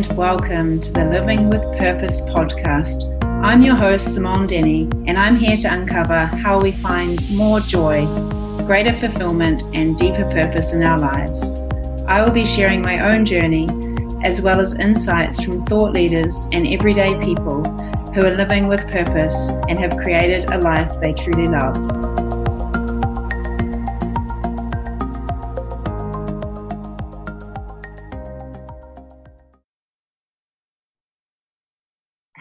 and welcome to the Living with Purpose podcast. I'm your host, Simone Denny, and I'm here to uncover how we find more joy, greater fulfillment, and deeper purpose in our lives. I will be sharing my own journey, as well as insights from thought leaders and everyday people who are living with purpose and have created a life they truly love.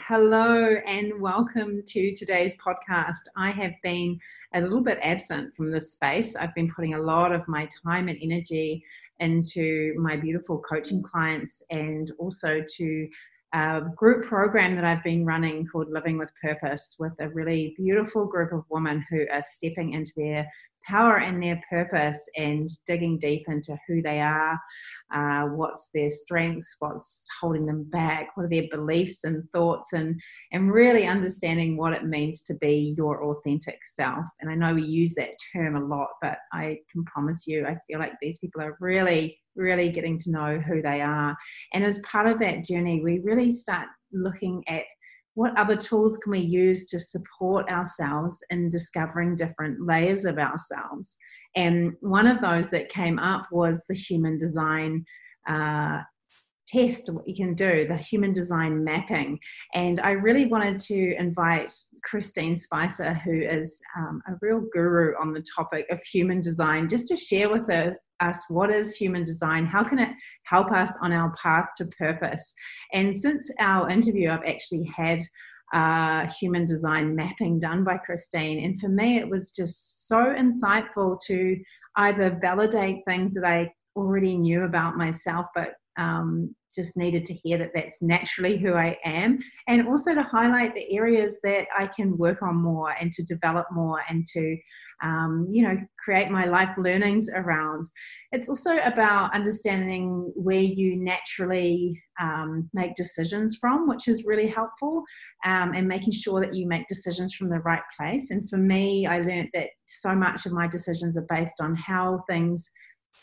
Hello and welcome to today's podcast. I have been a little bit absent from this space. I've been putting a lot of my time and energy into my beautiful coaching clients and also to a group program that I've been running called Living with Purpose with a really beautiful group of women who are stepping into their power and their purpose and digging deep into who they are, uh, what's their strengths, what's holding them back, what are their beliefs and thoughts, and and really understanding what it means to be your authentic self. And I know we use that term a lot, but I can promise you, I feel like these people are really, really getting to know who they are. And as part of that journey, we really start looking at what other tools can we use to support ourselves in discovering different layers of ourselves? And one of those that came up was the human design uh, test what you can do the human design mapping and i really wanted to invite christine spicer who is um, a real guru on the topic of human design just to share with her, us what is human design? How can it help us on our path to purpose? And since our interview i've actually had uh, human design mapping done by christine. And for me it was just so insightful to either validate things that i already knew about myself but um, just needed to hear that that's naturally who I am, and also to highlight the areas that I can work on more and to develop more and to, um, you know, create my life learnings around. It's also about understanding where you naturally um, make decisions from, which is really helpful, um, and making sure that you make decisions from the right place. And for me, I learned that so much of my decisions are based on how things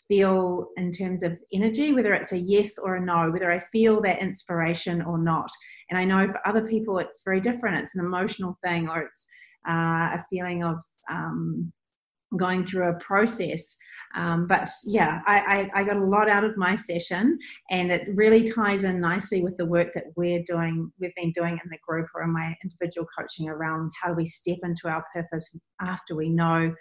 feel in terms of energy, whether it's a yes or a no, whether I feel that inspiration or not. And I know for other people it's very different. It's an emotional thing or it's uh, a feeling of um, going through a process. Um, but yeah, I, I, I, got a lot out of my session, and it really ties in nicely with the work that we're doing. We've been doing in the group or in my individual coaching around how do we step into our purpose after we know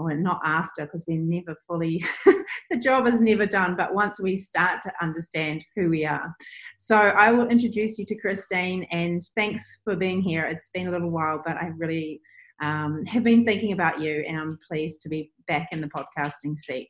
or not after because we're never fully the job is never done but once we start to understand who we are. So i will introduce you to christine and thanks for being here. It's been a little while but i really um, have been thinking about you and i'm pleased to be back in the podcasting seat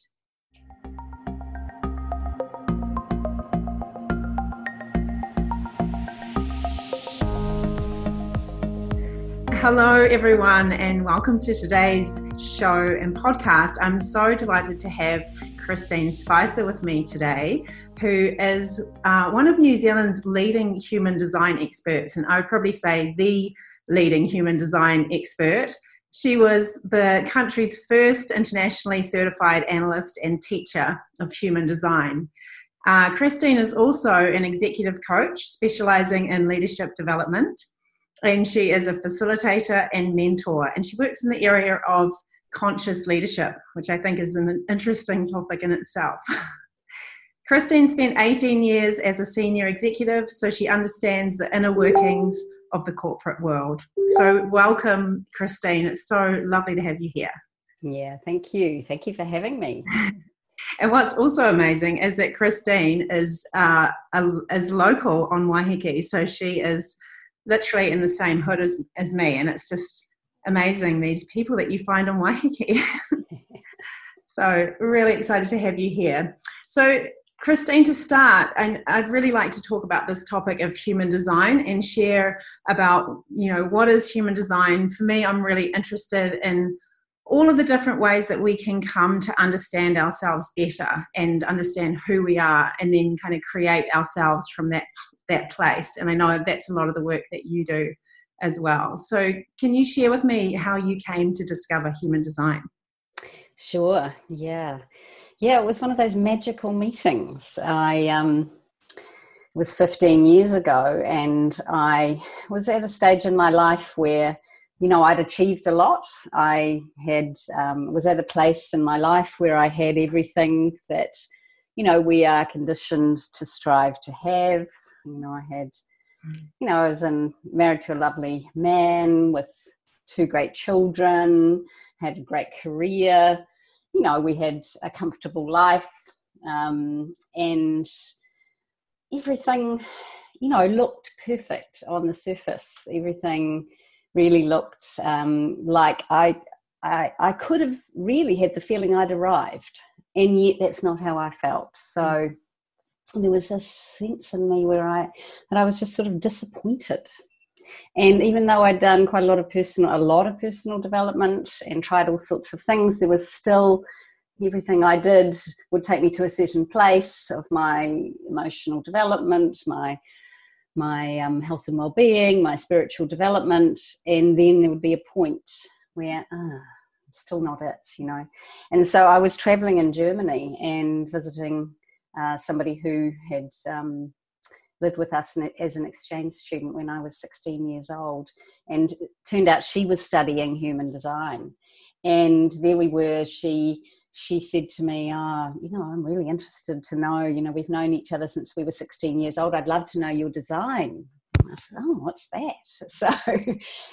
Hello, everyone, and welcome to today's show and podcast. I'm so delighted to have Christine Spicer with me today, who is uh, one of New Zealand's leading human design experts, and I would probably say the leading human design expert. She was the country's first internationally certified analyst and teacher of human design. Uh, Christine is also an executive coach specializing in leadership development and she is a facilitator and mentor. And she works in the area of conscious leadership, which I think is an interesting topic in itself. Christine spent 18 years as a senior executive, so she understands the inner workings of the corporate world. So, welcome, Christine. It's so lovely to have you here. Yeah, thank you. Thank you for having me. and what's also amazing is that Christine is uh, a, is local on Waiheke, so she is literally in the same hood as, as me. And it's just amazing these people that you find on Waiheke. so, really excited to have you here. So, Christine, to start, and I'd really like to talk about this topic of human design and share about, you know, what is human design. For me, I'm really interested in all of the different ways that we can come to understand ourselves better and understand who we are and then kind of create ourselves from that that place. And I know that's a lot of the work that you do as well. So, can you share with me how you came to discover human design? Sure. Yeah. Yeah, it was one of those magical meetings. I um was 15 years ago, and I was at a stage in my life where, you know, I'd achieved a lot. I had um, was at a place in my life where I had everything that, you know, we are conditioned to strive to have. You know, I had, you know, I was in, married to a lovely man with two great children, had a great career. You know, we had a comfortable life, um, and everything, you know, looked perfect on the surface. Everything really looked um, like I, I, I could have really had the feeling I'd arrived, and yet that's not how I felt. So there was a sense in me where I that I was just sort of disappointed. And even though I'd done quite a lot of personal, a lot of personal development and tried all sorts of things, there was still everything I did would take me to a certain place of my emotional development, my my um, health and well-being, my spiritual development, and then there would be a point where ah, still not it, you know. And so I was traveling in Germany and visiting uh, somebody who had um, lived with us as an exchange student when I was 16 years old, and turned out she was studying human design. And there we were. She she said to me, "Ah, oh, you know, I'm really interested to know. You know, we've known each other since we were 16 years old. I'd love to know your design." Said, oh, what's that? So,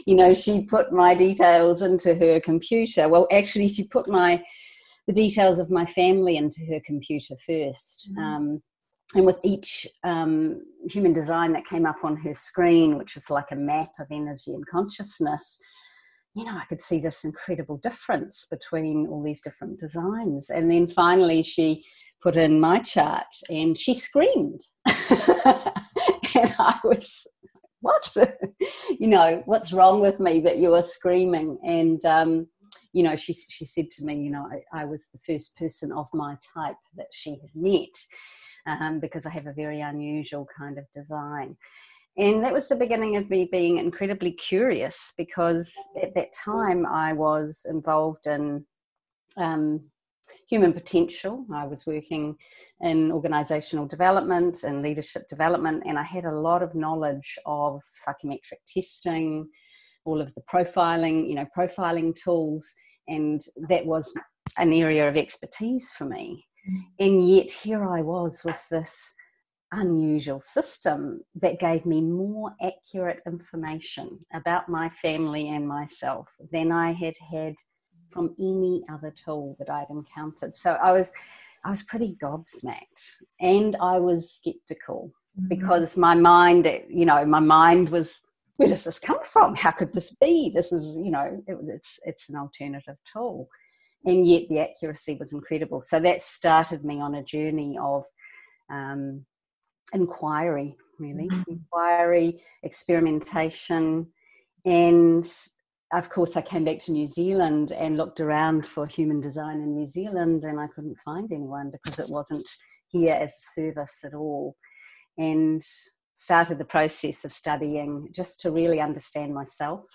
you know, she put my details into her computer. Well, actually, she put my the details of my family into her computer 1st mm-hmm. um, and with each um, human design that came up on her screen, which was like a map of energy and consciousness, you know, I could see this incredible difference between all these different designs. And then finally, she put in my chart and she screamed. and I was, what? you know, what's wrong with me that you are screaming? And, um, you know, she, she said to me, you know, I, I, was the first person of my type that she had met um, because I have a very unusual kind of design. And that was the beginning of me being incredibly curious because at that time I was involved in um, human potential. I was working in organizational development and leadership development, and I had a lot of knowledge of psychometric testing, all of the profiling, you know, profiling tools, and that was an area of expertise for me. Mm. And yet here I was with this unusual system that gave me more accurate information about my family and myself than I had had from any other tool that I'd encountered. So I was I was pretty gobsmacked and I was skeptical mm-hmm. because my mind, you know, my mind was where does this come from? How could this be? This is, you know, it, it's it's an alternative tool. And yet the accuracy was incredible. So that started me on a journey of um, inquiry, really mm-hmm. inquiry, experimentation, and of course, I came back to New Zealand and looked around for human design in New Zealand, and I couldn't find anyone because it wasn't here as a service at all. And started the process of studying just to really understand myself.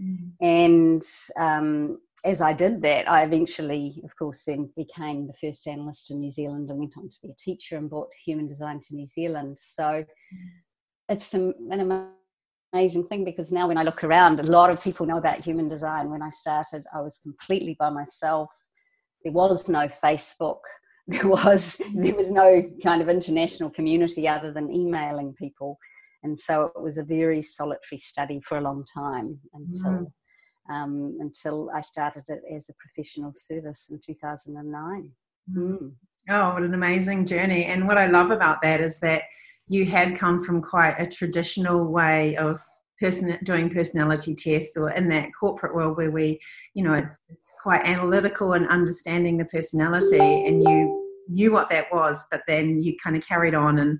Mm. And um, as I did that, I eventually, of course, then became the first analyst in New Zealand and went on to be a teacher and brought human design to New Zealand. So it's an amazing thing because now when I look around, a lot of people know about human design. When I started, I was completely by myself. There was no Facebook. There was there was no kind of international community other than emailing people, and so it was a very solitary study for a long time until. Mm um, until I started it as a professional service in 2009. Mm. Oh, what an amazing journey. And what I love about that is that you had come from quite a traditional way of person doing personality tests or in that corporate world where we you know it's, it's quite analytical and understanding the personality and you knew what that was but then you kind of carried on and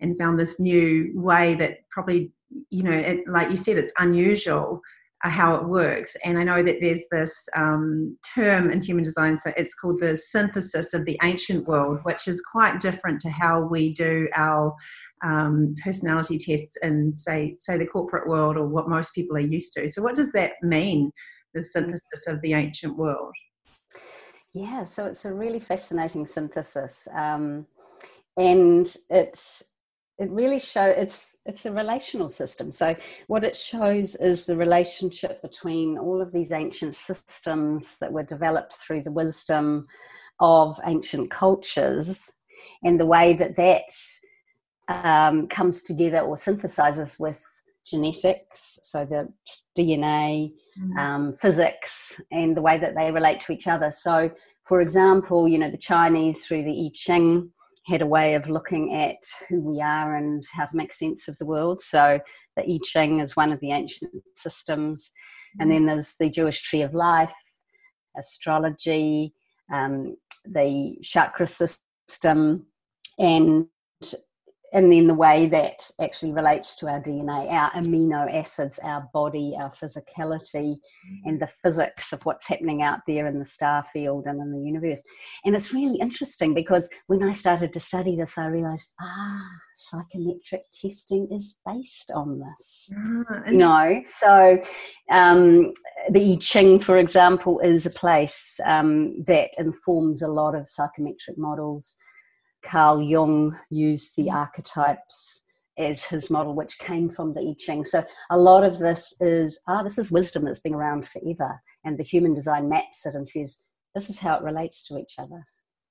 and found this new way that probably you know it, like you said it's unusual how it works. And I know that there's this um, term in human design, so it's called the synthesis of the ancient world, which is quite different to how we do our um, personality tests in, say, say the corporate world or what most people are used to. So, what does that mean, the synthesis of the ancient world? Yeah, so it's a really fascinating synthesis. Um, and it's it really show it's it's a relational system so what it shows is the relationship between all of these ancient systems that were developed through the wisdom of ancient cultures and the way that that um, comes together or synthesizes with genetics so the dna mm-hmm. um, physics and the way that they relate to each other so for example you know the chinese through the i ching had a way of looking at who we are and how to make sense of the world. So the I Ching is one of the ancient systems. And then there's the Jewish Tree of Life, astrology, um, the chakra system, and and then the way that actually relates to our DNA, our amino acids, our body, our physicality, and the physics of what's happening out there in the star field and in the universe. And it's really interesting because when I started to study this, I realized, ah, psychometric testing is based on this. Ah, you know, so um, the I Ching, for example, is a place um, that informs a lot of psychometric models Carl Jung used the archetypes as his model, which came from the I Ching. So a lot of this is, ah, this is wisdom that's been around forever. And the human design maps it and says, this is how it relates to each other.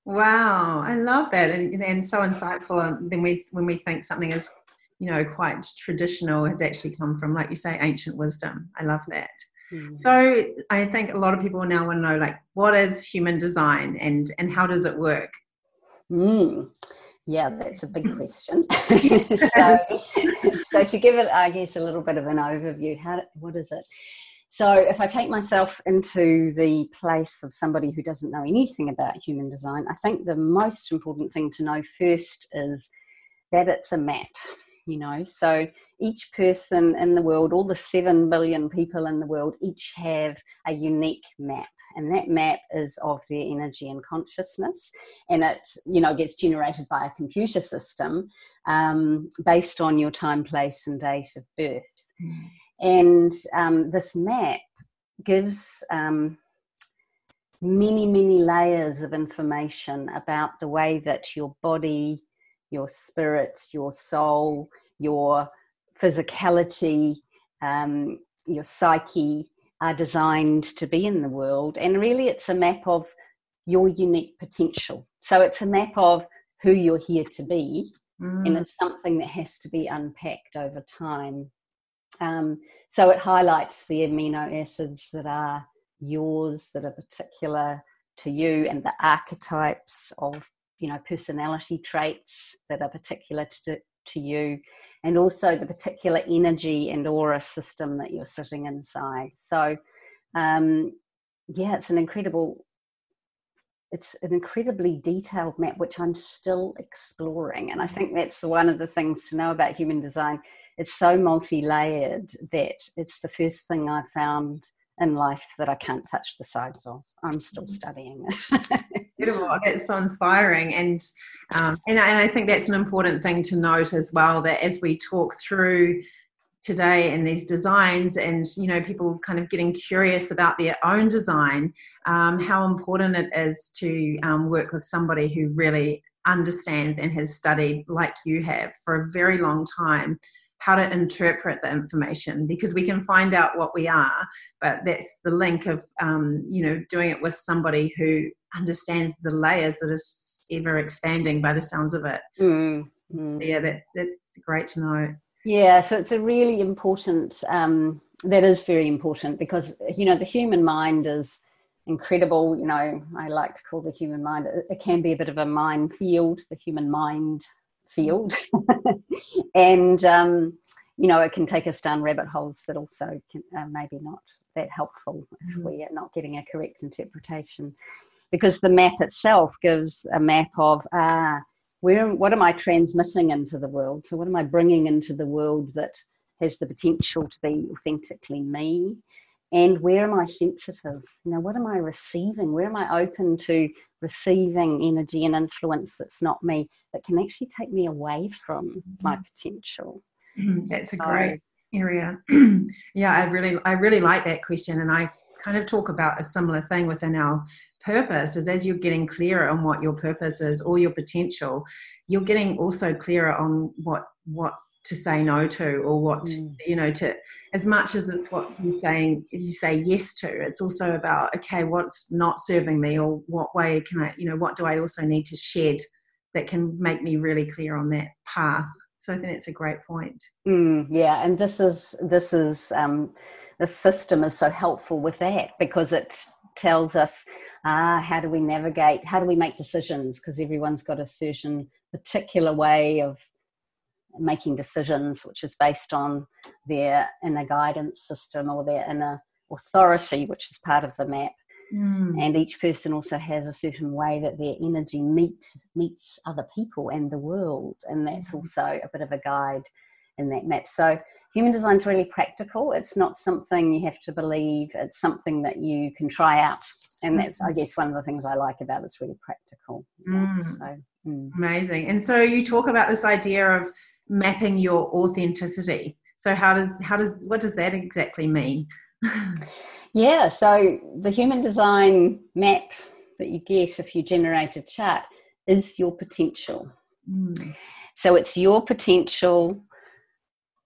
Wow, I love that. And, and so insightful. And then we, when we think something is, you know, quite traditional has actually come from, like you say, ancient wisdom. I love that. Mm-hmm. So I think a lot of people now want to know, like, what is human design and and how does it work? Mm. Yeah, that's a big question. so, so to give it, I guess, a little bit of an overview, how what is it? So, if I take myself into the place of somebody who doesn't know anything about human design, I think the most important thing to know first is that it's a map. You know, so each person in the world, all the seven billion people in the world, each have a unique map and that map is of their energy and consciousness and it you know gets generated by a computer system um, based on your time place and date of birth. And um, this map gives um, many many layers of information about the way that your body your spirit your soul your physicality um, your psyche are designed to be in the world. And really, it's a map of your unique potential. So it's a map of who you're here to be, mm. and it's something that has to be unpacked over time. Um, so it highlights the amino acids that are yours, that are particular to you, and the archetypes of you know personality traits that are particular to, to you, and also the particular energy and aura system that you're sitting inside. So, um, yeah, it's an incredible, it's an incredibly detailed map, which I'm still exploring. And I think that's one of the things to know about human design. It's so multi layered that it's the first thing I found in life that I can't touch the sides of. I'm still mm-hmm. studying it. Beautiful. That's so inspiring, and um, and, I, and I think that's an important thing to note as well. That as we talk through today and these designs, and you know, people kind of getting curious about their own design, um, how important it is to um, work with somebody who really understands and has studied, like you have, for a very long time how to interpret the information because we can find out what we are but that's the link of um, you know doing it with somebody who understands the layers that is ever expanding by the sounds of it. Mm, mm. yeah that that's great to know. Yeah so it's a really important um, that is very important because you know the human mind is incredible. You know i like to call the human mind it can be a bit of a minefield the human mind field. And um, you know it can take us down rabbit holes that also can uh, maybe not that helpful if mm. we are not getting a correct interpretation. Because the map itself gives a map of ah where what am i transmitting into the world? So what am i bringing into the world that has the potential to be authentically me and where am I sensitive? You know, what am I receiving? Where am I open to receiving energy and influence that's not me, that can actually take me away from mm-hmm. my potential? Mm-hmm. That's a great area. yeah, I really, I really like that question, and I kind of talk about a similar thing within our purpose. Is as you're getting clearer on what your purpose is or your potential, you're getting also clearer on what what to say no to or what mm. you know to as much as it's what you're saying you say yes to it's also about okay what's not serving me or what way can i you know what do i also need to shed that can make me really clear on that path? So i think it's a great point. Mm, yeah and this is this is um the system is so helpful with that because it tells us ah how do we navigate how do we make decisions? Because everyone's got a certain particular way of making decisions, which is based on their inner guidance system or their inner authority, which is part of the map. Mm. And each person also has a certain way that their energy meet meets other people and the world, and that's mm. also a bit of a guide in that map. So human design is really practical. It's not something you have to believe. It's something that you can try out, and that's I guess one of the things I like about it's really practical. Mm. So mm. amazing. And so you talk about this idea of mapping your authenticity. So how does how does what does that exactly mean? yeah, so the human design map that you get if you generate a chart is your potential. Mm. So it's your potential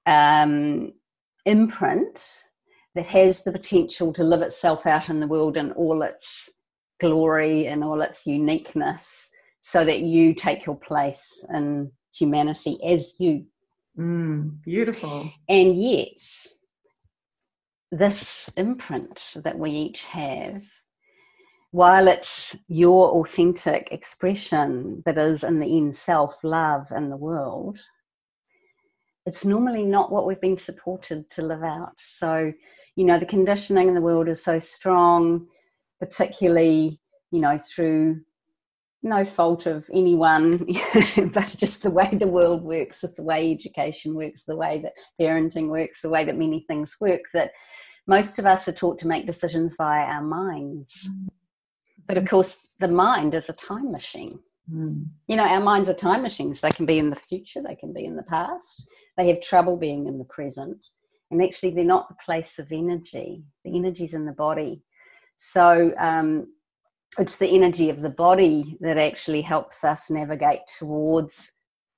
um, imprint that has the potential to live itself out in the world in all its glory and all its uniqueness so that you take your place in humanity as you. Mm, beautiful. And yet, this imprint that we each have, while it's your authentic expression that is in the end self love in the world, it's normally not what we've been supported to live out. So, you know, the conditioning in the world is so strong, particularly, you know, through no fault of anyone, but just the way the world works, the way education works, the way that parenting works, the way that many things work, that most of us are taught to make decisions via our minds. But of course, the mind is a time machine. Mm. You know, our minds are time machines. They can be in the future, they can be in the past, they have trouble being in the present. And actually, they're not the place of energy, the energy's in the body. So, um, it's the energy of the body that actually helps us navigate towards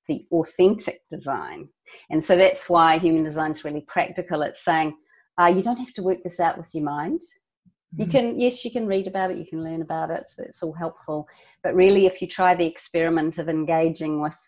the authentic design. And so that's why human design is really practical. It's saying uh, you don't have to work this out with your mind. You mm-hmm. can, yes, you can read about it, you can learn about it, it's all helpful. But really, if you try the experiment of engaging with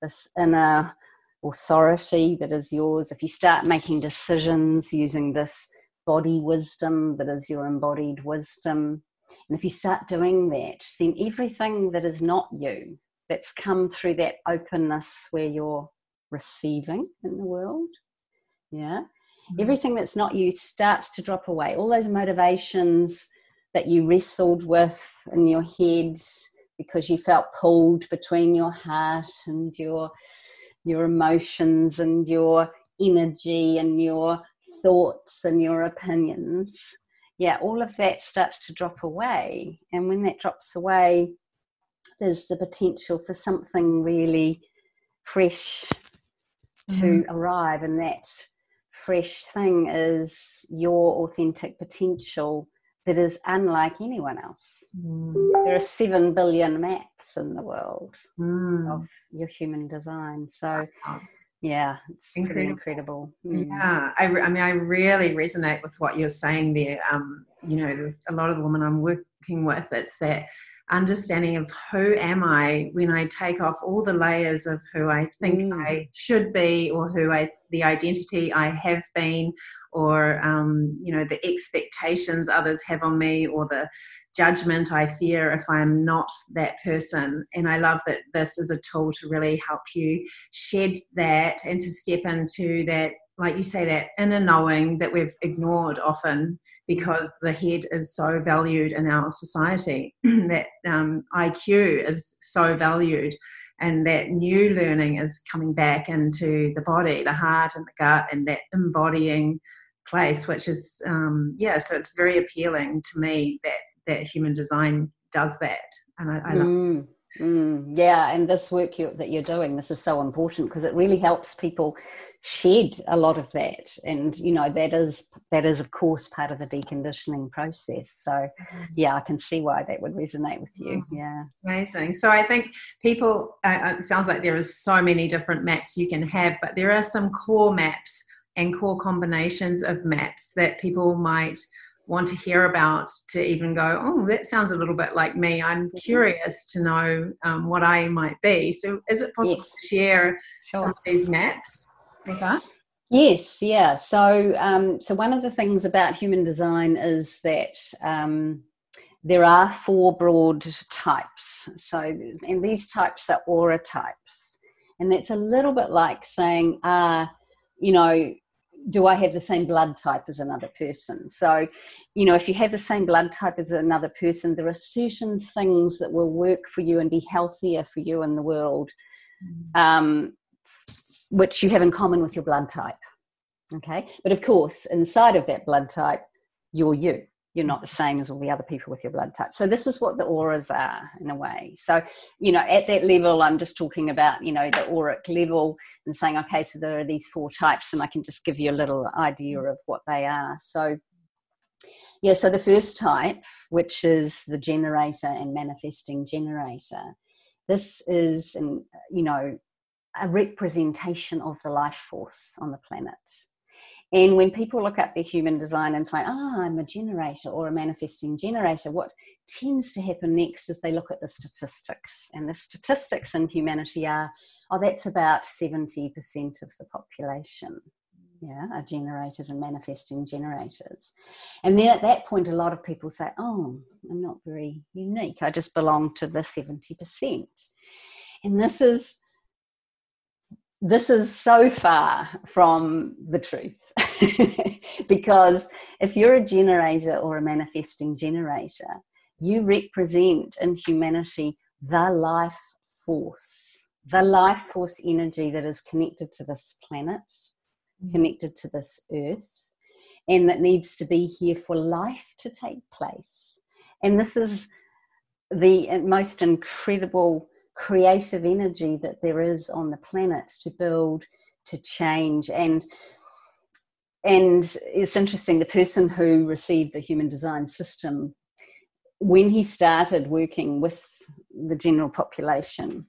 this inner authority that is yours, if you start making decisions using this body wisdom that is your embodied wisdom, and if you start doing that, then everything that is not you, that's come through that openness where you're receiving in the world, yeah, mm-hmm. everything that's not you starts to drop away. All those motivations that you wrestled with in your head because you felt pulled between your heart and your your emotions and your energy and your thoughts and your opinions yeah, all of that starts to drop away. And when that drops away, there's the potential for something really fresh to mm-hmm. arrive. And that fresh thing is your authentic potential that is unlike anyone else. Mm. There are seven billion maps in the world mm. of your human design. So, yeah it's incredible. incredible mm. yeah I, I, mean i really resonate with what you're saying there um you know a lot of the women i'm working with it's that understanding of who am i when i take off all the layers of who i think mm. i should be or who i the identity i have been or um, you know the expectations others have on me or the judgment I fear if I'm not that person. And I love that this is a tool to really help you shed that and to step into that, like you say, that inner knowing that we've ignored often because the head is so valued in our society, that um, IQ is so valued. And that new learning is coming back into the body, the heart, and the gut, and that embodying place, which is, um, yeah, so it's very appealing to me that that human design does that and i, I love mm. Mm, yeah, and this work you, that you're doing, this is so important because it really helps people shed a lot of that and you know that is that is of course part of the deconditioning process so mm-hmm. yeah i can see why that would resonate with you mm-hmm. yeah amazing so i think people uh, uh, it sounds like there is so many different maps you can have but there are some core maps and core combinations of maps that people might want to hear about to even go oh that sounds a little bit like me i'm mm-hmm. curious to know um, what i might be so is it possible yes. to share sure. some of these maps Okay. Yes, yeah. So, um, so one of the things about human design is that um, there are four broad types. So, and these types are aura types, and that's a little bit like saying, uh, you know, do I have the same blood type as another person? So, you know, if you have the same blood type as another person, there are certain things that will work for you and be healthier for you in the world. Mm. Um, which you have in common with your blood type. Okay. But of course, inside of that blood type, you're you. You're not the same as all the other people with your blood type. So this is what the auras are in a way. So, you know, at that level, I'm just talking about, you know, the auric level and saying, okay, so there are these four types, and I can just give you a little idea of what they are. So yeah, so the first type, which is the generator and manifesting generator, this is, you know, a representation of the life force on the planet. And when people look up their human design and find, ah, oh, I'm a generator or a manifesting generator, what tends to happen next is they look at the statistics. And the statistics in humanity are, oh, that's about 70% of the population. Yeah, are generators and manifesting generators. And then at that point, a lot of people say, oh, I'm not very unique. I just belong to the 70%. And this is this is so far from the truth because if you're a generator or a manifesting generator, you represent in humanity the life force, the life force energy that is connected to this planet, mm. connected to this earth, and that needs to be here for life to take place. And this is the most incredible creative energy that there is on the planet to build to change and and it's interesting the person who received the human design system when he started working with the general population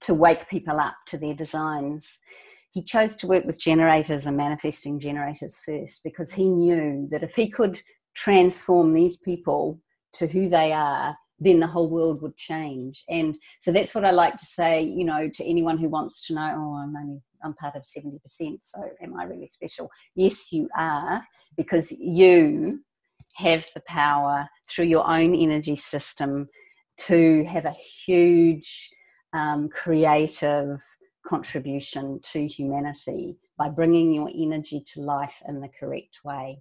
to wake people up to their designs he chose to work with generators and manifesting generators first because he knew that if he could transform these people to who they are then the whole world would change. And so that's what I like to say, you know, to anyone who wants to know, oh, I'm only, I'm part of 70%, so am I really special? Yes, you are, because you have the power through your own energy system to have a huge um, creative contribution to humanity by bringing your energy to life in the correct way.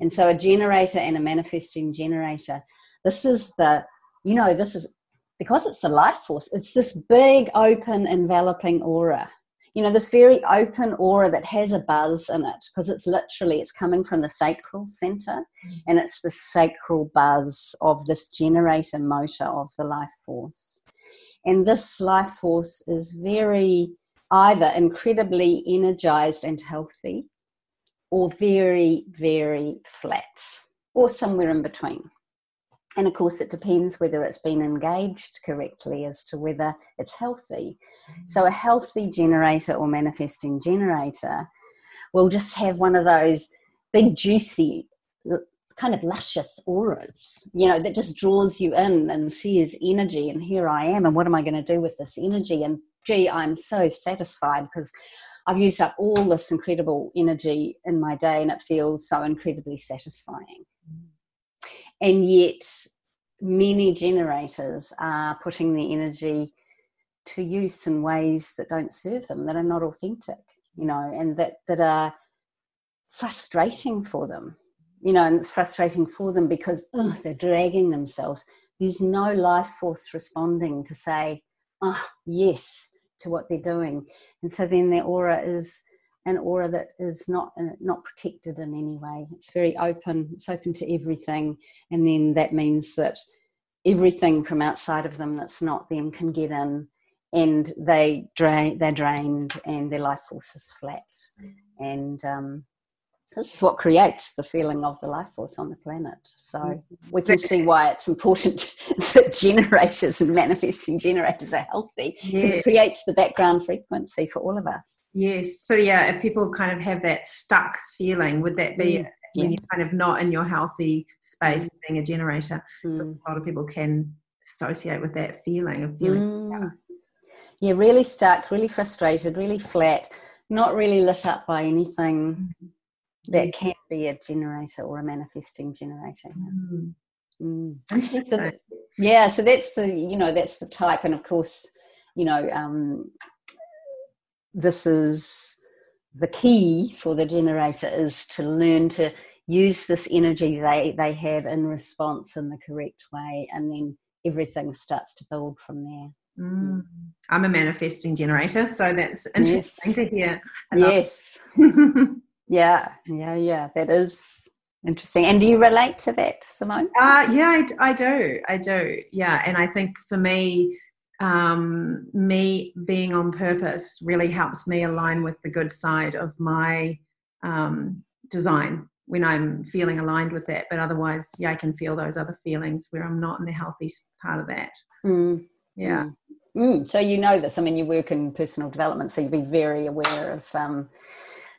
And so, a generator and a manifesting generator, this is the you know, this is because it's the life force, it's this big, open, enveloping aura. You know, this very open aura that has a buzz in it because it's literally it's coming from the sacral center mm. and it's the sacral buzz of this generator motor of the life force. And this life force is very either incredibly energized and healthy or very, very flat or somewhere in between and of course it depends whether it's been engaged correctly as to whether it's healthy. So a healthy generator or manifesting generator will just have one of those big juicy kind of luscious auras you know that just draws you in and sees energy. And here i am and what am i going to do with this energy? And gee i'm so satisfied because I've used up all this incredible energy in my day and it feels so incredibly satisfying and yet many generators are putting the energy to use in ways that don't serve them that are not authentic you know and that that are frustrating for them. You know and it's frustrating for them because oh, they're dragging themselves. There's no life force responding to say oh yes to what they're doing. And so then their aura is an aura that is not uh, not protected in any way. It's very open. It's open to everything, and then that means that everything from outside of them that's not them can get in and they drain they're drained and their life force is flat and um, this is what creates the feeling of the life force on the planet so mm-hmm. we can see why it's important that generators and manifesting generators are healthy because it creates the background frequency for all of us yes so yeah if people kind of have that stuck feeling would that be mm when you're kind of not in your healthy space mm. being a generator mm. so a lot of people can associate with that feeling of feeling mm. yeah really stuck really frustrated really flat not really lit up by anything mm-hmm. That can be a generator or a manifesting generator mm. Mm. So, yeah so that's the you know that's the type and of course you know um, this is the key for the generator is to learn to use this energy they, they have in response in the correct way, and then everything starts to build from there. Mm. I'm a manifesting generator, so that's interesting yes. to hear. Yes. yeah, yeah, yeah. That is interesting. And do you relate to that, Simone? Uh, yeah, I, I do. I do. Yeah. And I think for me, um, me being on purpose really helps me align with the good side of my um, design when I'm feeling aligned with that. But otherwise, yeah, I can feel those other feelings where I'm not in the healthy part of that. Mm. Yeah. Mm. Mm. So you know this. I mean, you work in personal development, so you'd be very aware of um,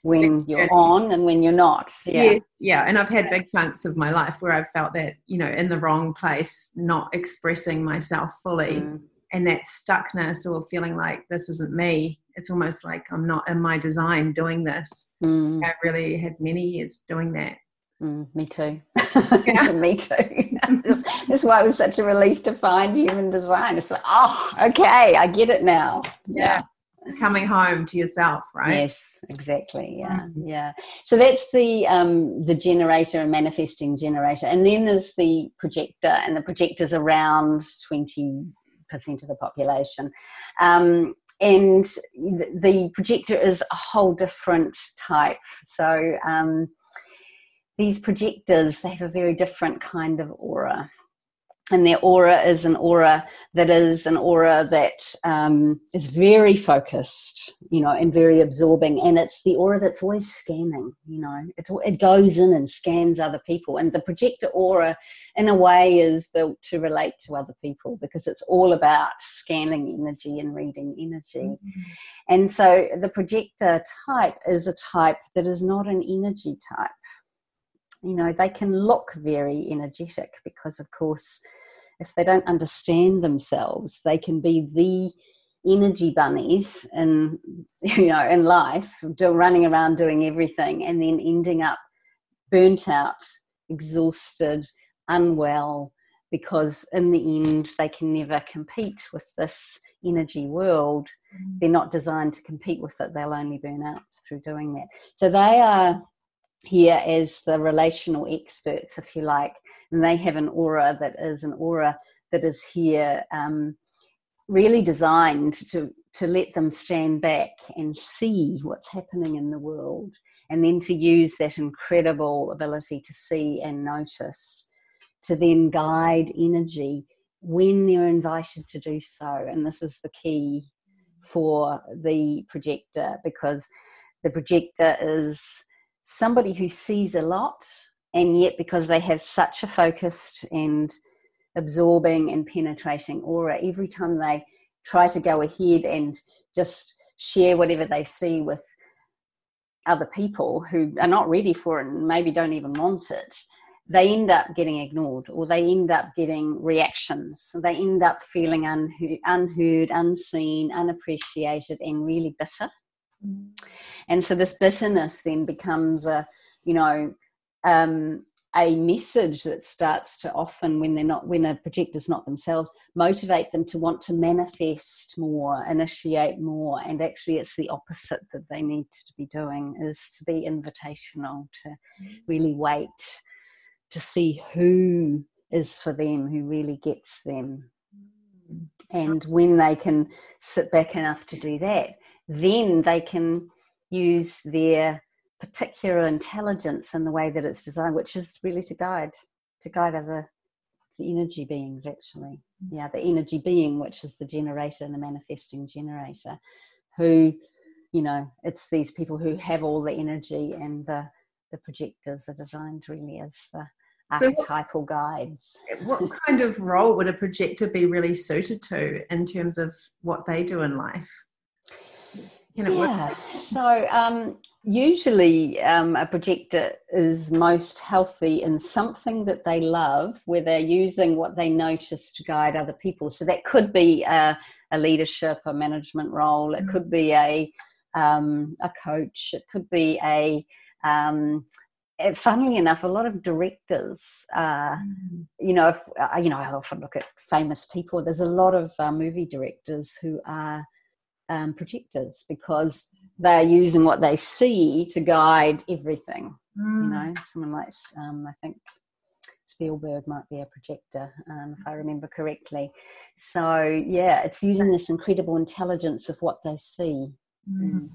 when you're on and when you're not. Yeah. yeah. yeah. And I've had big chunks of my life where I've felt that, you know, in the wrong place, not expressing myself fully. Mm and that stuckness or feeling like this isn't me it's almost like i'm not in my design doing this mm. i really had many years doing that mm, me too yeah. me too this, this is why it was such a relief to find human design it's like oh okay i get it now yeah, yeah. Coming home to yourself right? Yes exactly. Yeah yeah. So that's the um the generator and manifesting generator. And then there's the projector and the projector's around 20 percent of the population. Um, and the projector is a whole different type. So um, these projectors, they have a very different kind of aura and their aura is an aura that is an aura that um, is very focused, you know, and very absorbing. And it's the aura that's always scanning, you know, it, it goes in and scans other people. And the projector aura, in a way, is built to relate to other people because it's all about scanning energy and reading energy. Mm-hmm. And so the projector type is a type that is not an energy type you know they can look very energetic because of course if they don't understand themselves, they can be the energy bunnies in you know in life, do, running around doing everything, and then ending up burnt out, exhausted, unwell, because in the end they can never compete with this energy world. Mm. They're not designed to compete with it. They'll only burn out through doing that. So they are here as the relational experts, if you like, and they have an aura that is an aura that is here um, really designed to to let them stand back and see what's happening in the world and then to use that incredible ability to see and notice to then guide energy when they're invited to do so. And this is the key for the projector because the projector is somebody who sees a lot and yet because they have such a focused and absorbing and penetrating aura every time they try to go ahead and just share whatever they see with other people who are not ready for it and maybe don't even want it they end up getting ignored or they end up getting reactions. They end up feeling unheard, unseen unappreciated and really bitter mm. and so this bitterness then becomes a you know um, a message that starts to often when they're not when a projector's not themselves motivate them to want to manifest more initiate more. And actually it's the opposite that they need to be doing is to be invitational to really wait to see who is for them who really gets them. And when they can sit back enough to do that then they can use their particular intelligence in the way that it's designed, which is really to guide to guide other the energy beings actually. Yeah the energy being which is the generator and the manifesting generator who you know it's these people who have all the energy and the the projectors are designed really as the archetypal so what, guides. what kind of role would a projector be really suited to in terms of what they do in life yeah. So um, usually um, a projector is most healthy in something that they love, where they're using what they notice to guide other people. So that could be a, a leadership, a management role. It could be a um, a coach. It could be a um, eh, funnily enough, a lot of directors, uh, mm. you know, if, uh, you know, I often look at famous people. There's a lot of uh, movie directors who are um, projectors because they're using what they see to guide everything. Mm. You know, someone like um, I think Spielberg might be a projector, um, if I remember correctly. So yeah, it's using this incredible intelligence of what they see. Mm. mm.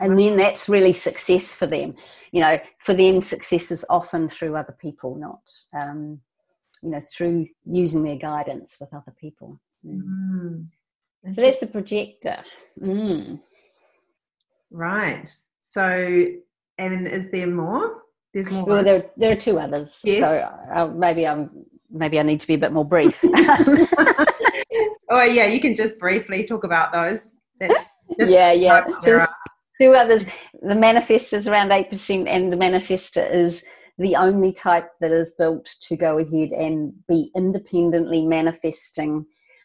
And then that's really success for them. You know, for them, success is often through other people, not, um, you know, through using their guidance with other people. Mm. So that's a projector. Mm. Right. So, and is there more? There's more. Well, there, there are two others. Yeah. So uh, maybe I'm maybe I need to be a bit more brief. oh yeah, you can just briefly talk about those. yeah, yeah. So two others. The manifestor is around eight percent, and the manifestor is the only type that is built to go ahead and be independently manifesting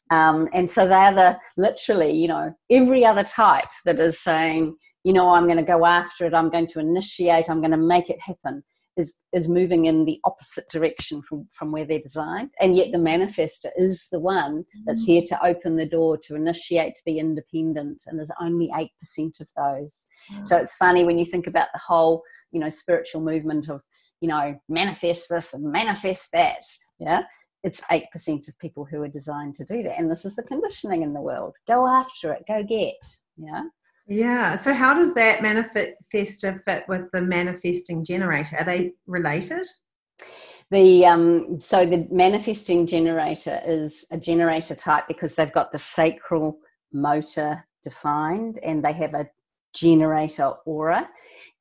um, and so they're the literally, you know, every other type that is saying, you know, I'm going to go after it, I'm going to initiate, I'm going to make it happen, is, is moving in the opposite direction from, from where they're designed. And yet the manifestor is the one that's here to open the door to initiate, to be independent. And there's only 8% of those. So it's funny when you think about the whole, you know, spiritual movement of, you know, manifest this and manifest that. Yeah it's 8% of people who are designed to do that. And this is the conditioning in the world. Go after it, go get. Yeah. Yeah. So, how does that manifestor fit with the manifesting generator? Are they related? The um, so the manifesting generator is a generator type because they've got the sacral motor defined and they have a generator aura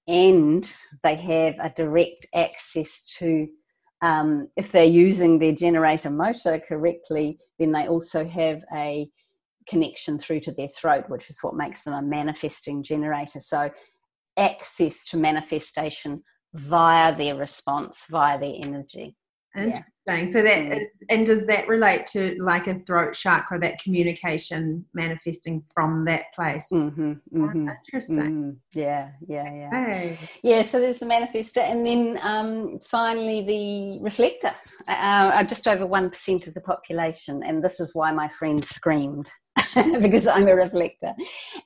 and they have a direct access to um, if they're using their generator motor correctly, then they also have a connection through to their throat, which is what makes them a manifesting generator. So, access to manifestation via their response, via their energy. Interesting. Yeah. So that mm. and does that relate to like a throat chakra, that communication manifesting from that place? Mm-hmm, mm-hmm, interesting. Mm-hmm. Yeah, yeah, yeah. Hey. Yeah. So there's the manifestor, and then um, finally the reflector. Uh, just over one percent of the population, and this is why my friend screamed. because I'm a reflector,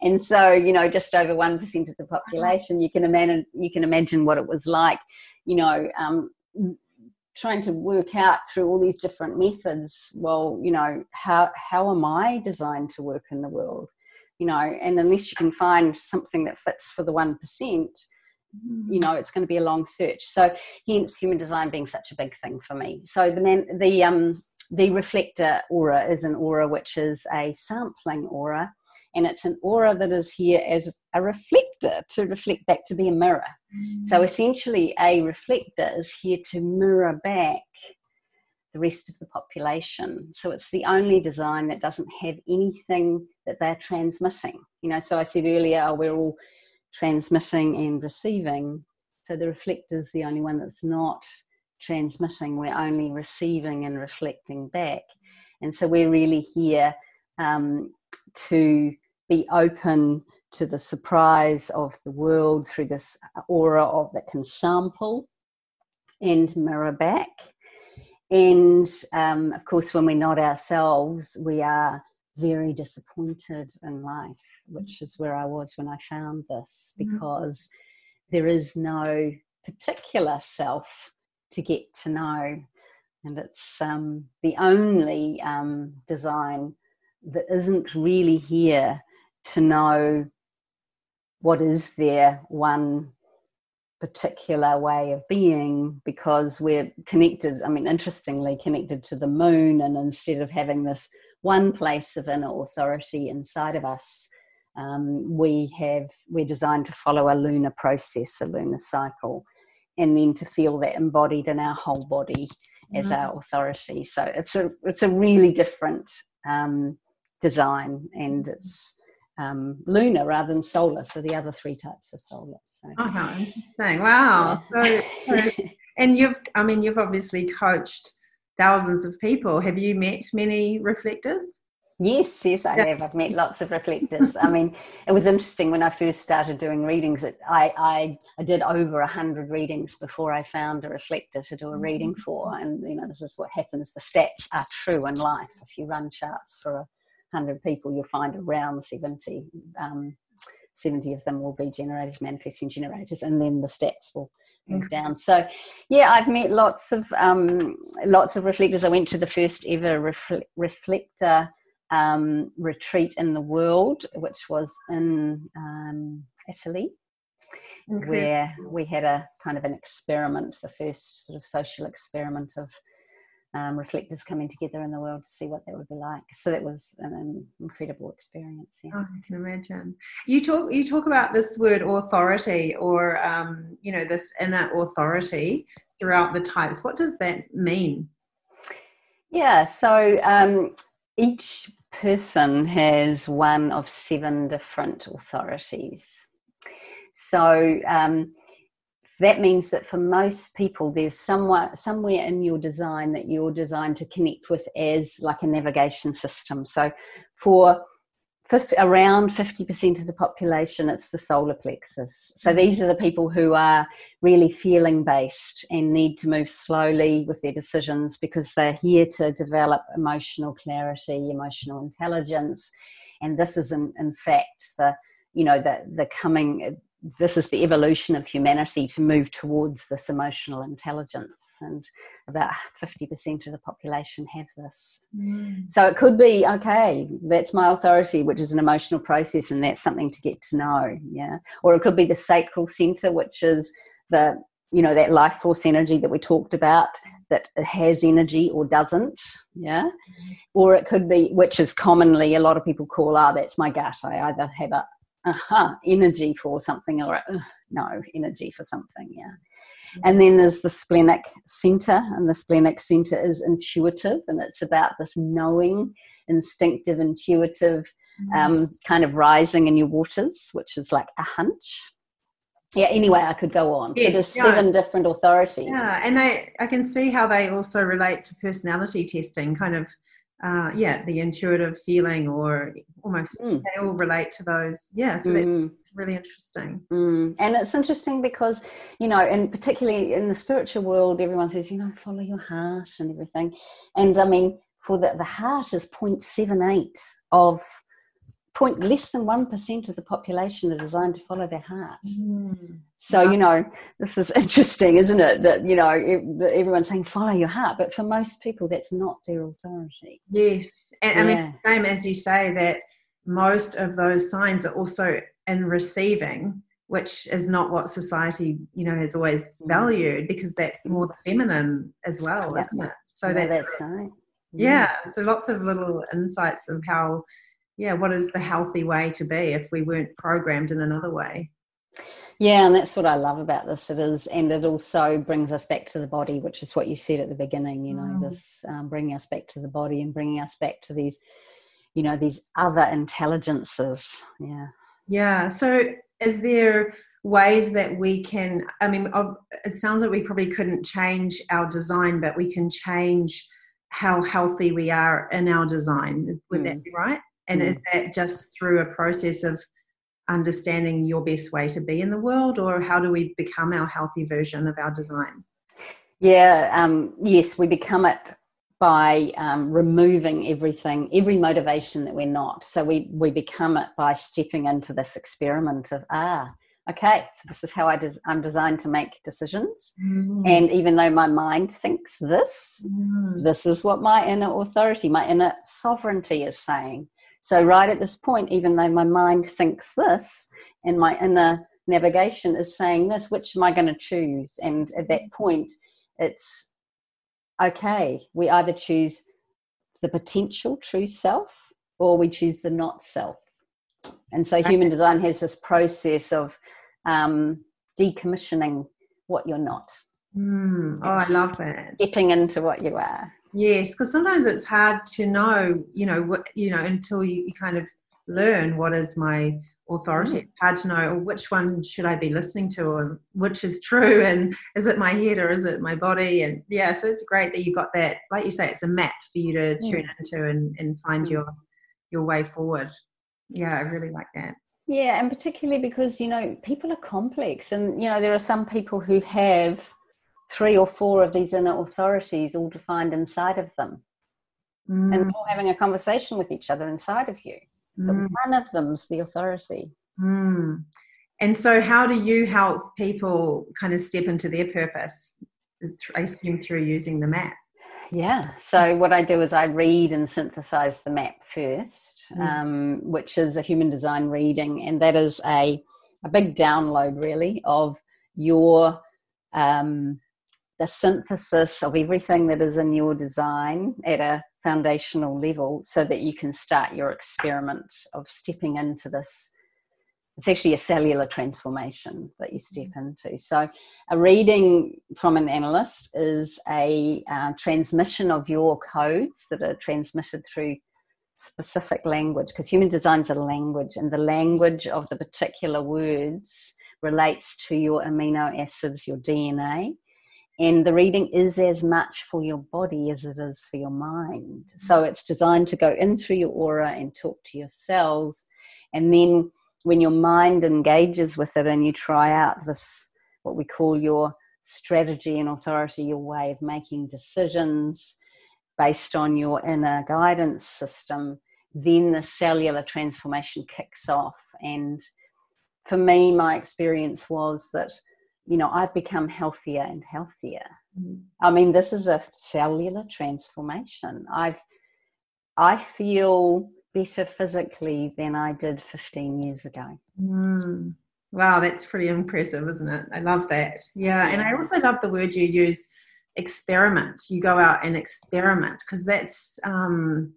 and so you know, just over one percent of the population. You can imagine. You can imagine what it was like. You know, um, trying to work out through all these different methods well you know how how am i designed to work in the world? You know and unless you can find something that fits for the 1% you know it's going to be a long search. So hence human design being such a big thing for me. So the man the um the reflector aura is an aura which is a sampling aura and it's an aura that is here as a reflector to reflect back to be a mirror. Mm. so essentially a reflector is here to mirror back the rest of the population. So it's the only design that doesn't have anything that they're transmitting. You know so i said earlier oh, we're all transmitting and receiving. So the reflector is the only one that's not transmitting, we're only receiving and reflecting back. And so we're really here um, to be open to the surprise of the world through this aura of that can sample and mirror back. And um, of course, when we're not ourselves, we are very disappointed in life, which is where I was when I found this, mm-hmm. because mm-hmm. there is no particular self to get to know. And it's um, the only um, design that isn't really here to know what is their one particular way of being because we're connected, I mean, interestingly, connected to the moon. And instead of having this one place of inner authority inside of us, um, we have we're designed to follow a lunar process, a lunar cycle, and then to feel that embodied in our whole body as mm-hmm. our authority. So it's a it's a really different um, design, and it's um, lunar rather than solar. So the other three types are solar. So. Oh, how interesting! Wow. Yeah. So, so, and you've, I mean, you've obviously coached thousands of people. Have you met many reflectors? Yes, yes, I have. I've met lots of reflectors. I mean, it was interesting when I first started doing readings. It, I, I, I did over a hundred readings before I found a reflector to do a reading mm. for. And you know, this is what happens. The stats are true in life. If you run charts for a hundred people, you'll find around seventy. Um, 70 of them will be generators, manifesting generators, and then the stats will move down. So, yeah, I've met lots of um, lots of reflectors. I went to the first ever reflector um, retreat in the world, which was in um, Italy, okay. where we had a kind of an experiment, the first sort of social experiment of um, reflectors coming together in the world to see what that would be like. So that was an, incredible experience. Yeah. Oh, I can imagine. You talk you talk about this word authority, or um, you know, this inner authority throughout the types. What does that mean? Yeah. So um, each person has one of seven different authorities. So um, that means that for most people, there's somewhere, somewhere in your design that you're designed to connect with as like a navigation system. So for 50, around 50% of the population, it's the solar plexus. So mm-hmm. these are the people who are really feeling based and need to move slowly with their decisions because they're here to develop emotional clarity, emotional intelligence. And this is, in, in fact, the you know the the coming this is the evolution of humanity to move towards this emotional intelligence and about 50% of the population have this mm. so it could be okay that's my authority which is an emotional process and that's something to get to know yeah or it could be the sacral center which is the you know that life force energy that we talked about that has energy or doesn't yeah mm. or it could be which is commonly a lot of people call ah oh, that's my gut i either have a uh-huh, energy for something or uh, no energy for something yeah mm-hmm. and then there's the splenic center and the splenic center is intuitive and it's about this knowing instinctive intuitive mm-hmm. um, kind of rising in your waters which is like a hunch yeah anyway i could go on yes, so there's yeah. seven different authorities yeah and i i can see how they also relate to personality testing kind of uh, yeah, the intuitive feeling or almost mm. they all relate to those. Yeah, so mm. that's really interesting. Mm. And it's interesting because, you know, and particularly in the spiritual world, everyone says, you know, follow your heart and everything. And I mean, for the, the heart is 0.78 of point less than 1% of the population are designed to follow their heart. Mm. So, you know, this is interesting, isn't it? That, you know, everyone's saying follow your heart, but for most people, that's not their authority. Yes. And yeah. I mean, same as you say, that most of those signs are also in receiving. Which is not what society, you know, has always mm. valued because that's more the feminine as well, yeah. isn't it? So yeah, that's right. Yeah. So lots of little insights of how yeah, what is the healthy way to be if we weren't programmed in another way? Yeah, and that's what I love about this. It is, and it also brings us back to the body, which is what you said at the beginning. You know, mm. this um, bringing us back to the body and bringing us back to these, you know, these other intelligences. Yeah. Yeah. So, is there ways that we can? I mean, it sounds like we probably couldn't change our design, but we can change how healthy we are in our design. Would mm. that be right? And mm. is that just through a process of understanding your best way to be in the world, or how do we become our healthy version of our design? Yeah, um, yes, we become it by um, removing everything, every motivation that we're not. So we we become it by stepping into this experiment of ah, okay, so this is how I des- I'm designed to make decisions. Mm. And even though my mind thinks this, mm. this is what my inner authority, my inner sovereignty is saying. So, right at this point, even though my mind thinks this and my inner navigation is saying this which am i going to choose and at that point it's okay we either choose the potential true self or we choose the not self and so human design has this process of um, decommissioning what you're not mm. oh i love that getting into what you are yes because sometimes it's hard to know you know what you know until you, you kind of learn what is my authority. Mm. It's hard to know which one should I be listening to or which is true and is it my head or is it my body? And yeah, so it's great that you got that, like you say, it's a map for you to mm. tune into and, and find mm. your your way forward. Yeah, I really like that. Yeah, and particularly because, you know, people are complex and, you know, there are some people who have three or four of these inner authorities all defined inside of them. Mm. And all having a conversation with each other inside of you but mm. one of them's the authority. Mm. And so, how do you help people kind of step into their purpose? I assume through using the map. Yeah. So what I do is I read and synthesize the map first. Um, which is a human design reading, and that is a a big download really of your um, the synthesis of everything that is in your design at a foundational level so that you can start your experiment of stepping into this. It's actually a cellular transformation that you step mm. into. So a reading from an analyst is a uh, transmission of your codes that are transmitted through specific language because human design is a language and the language of the particular words relates to your amino acids your dna and the reading is as much for your body as it is for your mind. So mm. it's designed to go in through your aura and talk to your cells. And then when your mind engages with it and you try out this, what we call your strategy and authority, your way of making decisions based on your inner guidance system, then the cellular transformation kicks off. And for me, my experience was that you know, I've become healthier and healthier. Mm. I mean, this is a cellular transformation. I've, I feel better physically than I did 15 years ago. Mm. Wow, that's pretty impressive, isn't it? I love that. Yeah, and I also love the word you used, experiment. You go out and experiment because that's um,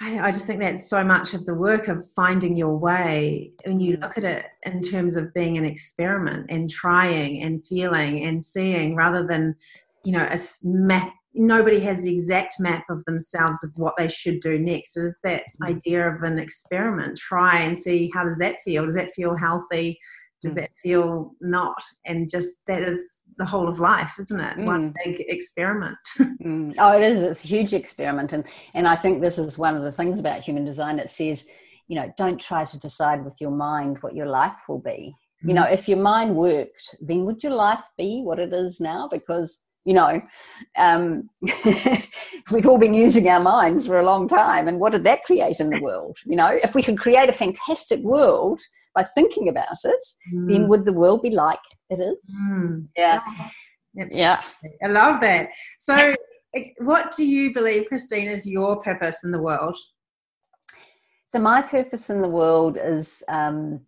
I, I, just think that's so much of the work of finding your way when you look at it in terms of being an experiment and trying and feeling and seeing rather than you know a map nobody has the exact map of themselves of what they should do next so it's that mm. idea of an experiment try and see how does that feel does that feel healthy does mm. that feel not and just that is the whole of life isn't it mm. one big experiment mm. oh it is it's a huge experiment and and i think this is one of the things about human design it says you know don't try to decide with your mind what your life will be you know mm. if your mind worked then would your life be what it is now because you know um, we've all been using our minds for a long time and what did that create in the world? You know if we could create a fantastic world by thinking about it mm. then would the world be like it is? Mm. yeah. Yeah. I love that. So what do you believe christine is your purpose in the world? So my purpose in the world is um,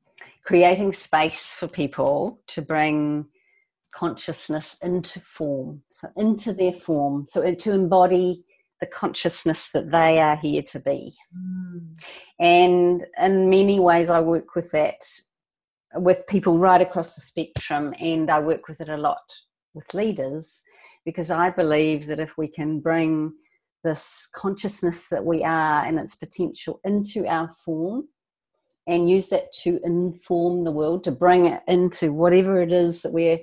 creating space for people to bring consciousness into form, so into their form, so to embody the consciousness that they are here to be. Mm. And in many ways, I work with that with people right across the spectrum, and I work with it a lot with leaders because I believe that if we can bring this consciousness that we are and its potential into our form and use that to inform the world, to bring it into whatever it is that we're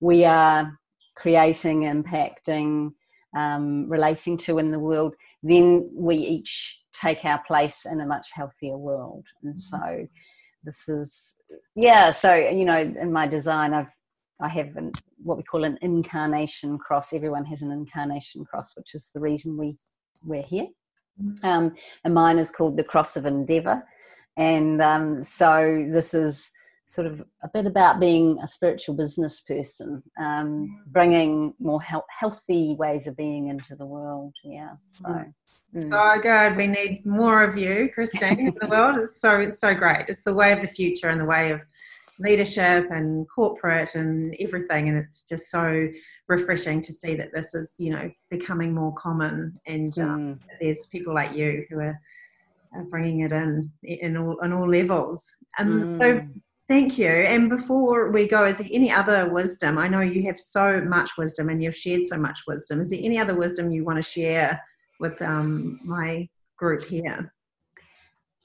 we are creating, impacting, um, relating to in the world, then we each take our place in a much healthier world. And mm-hmm. so this is, yeah, so, you know, in my design, I've I have an, what we call an incarnation cross. Everyone has an incarnation cross, which is the reason we we're here. Mm-hmm. Um, and mine is called the Cross of Endeavor, and um, so this is sort of a bit about being a spiritual business person, um, bringing more he- healthy ways of being into the world. Yeah. So, mm. so good. We need more of you, Christine, in the world. It's so it's so great. It's the way of the future and the way of leadership and corporate and everything. And it's just so refreshing to see that this is, you know, becoming more common. And um, mm. there's people like you who are, bringing it in in all in all levels. Um, mm. So thank you. And before we go, is there any other wisdom? I know you have so much wisdom and you've shared so much wisdom. Is there any other wisdom you want to share with um, my group here?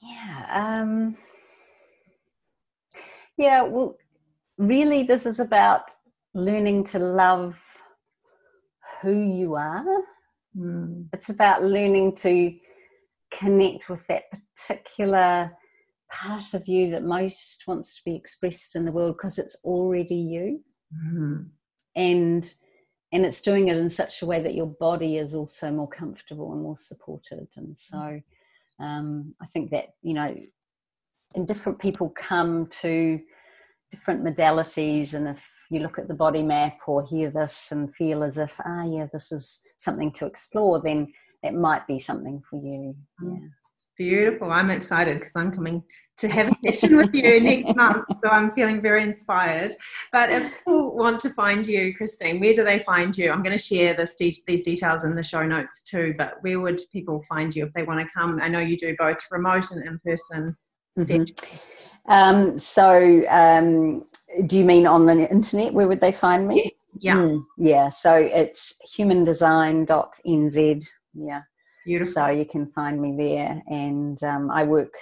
Yeah. Um, yeah. Well, really, this is about learning to love who you are. Mm. It's about learning to connect with that particular part of you that most wants to be expressed in the world because it's already you. Mm. And and it's doing it in such a way that your body is also more comfortable and more supported. And so um, I think that, you know, and different people come to different modalities. And if you look at the body map or hear this and feel as if, ah, yeah, this is something to explore, then it might be something for you. Mm. Yeah. Beautiful. I'm excited because I'm coming to have a session with you next month. So I'm feeling very inspired. But if people want to find you, Christine, where do they find you? I'm going to share this de- these details in the show notes too. But where would people find you if they want to come? I know you do both remote and in person. Mm-hmm. Um, so, um, do you mean on the internet? Where would they find me? Yeah. Mm, yeah. So it's humandesign.nz. Yeah. Beautiful. So you can find me there. And um, I work,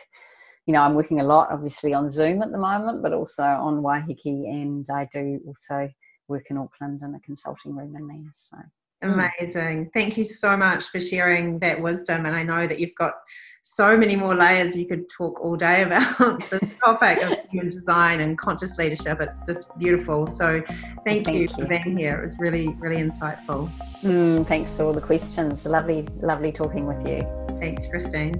you know, I'm working a lot obviously on Zoom at the moment, but also on Waiheke. And I do also work in Auckland in a consulting room in there. So amazing. Thank you so much for sharing that wisdom. And I know that you've got so many more layers you could talk all day about this topic of human design and conscious leadership. It's just beautiful. So thank, thank you, you, for being here. It was really, really insightful. Mm, thanks for all the questions. Lovely, lovely talking with you. Thanks, Christine.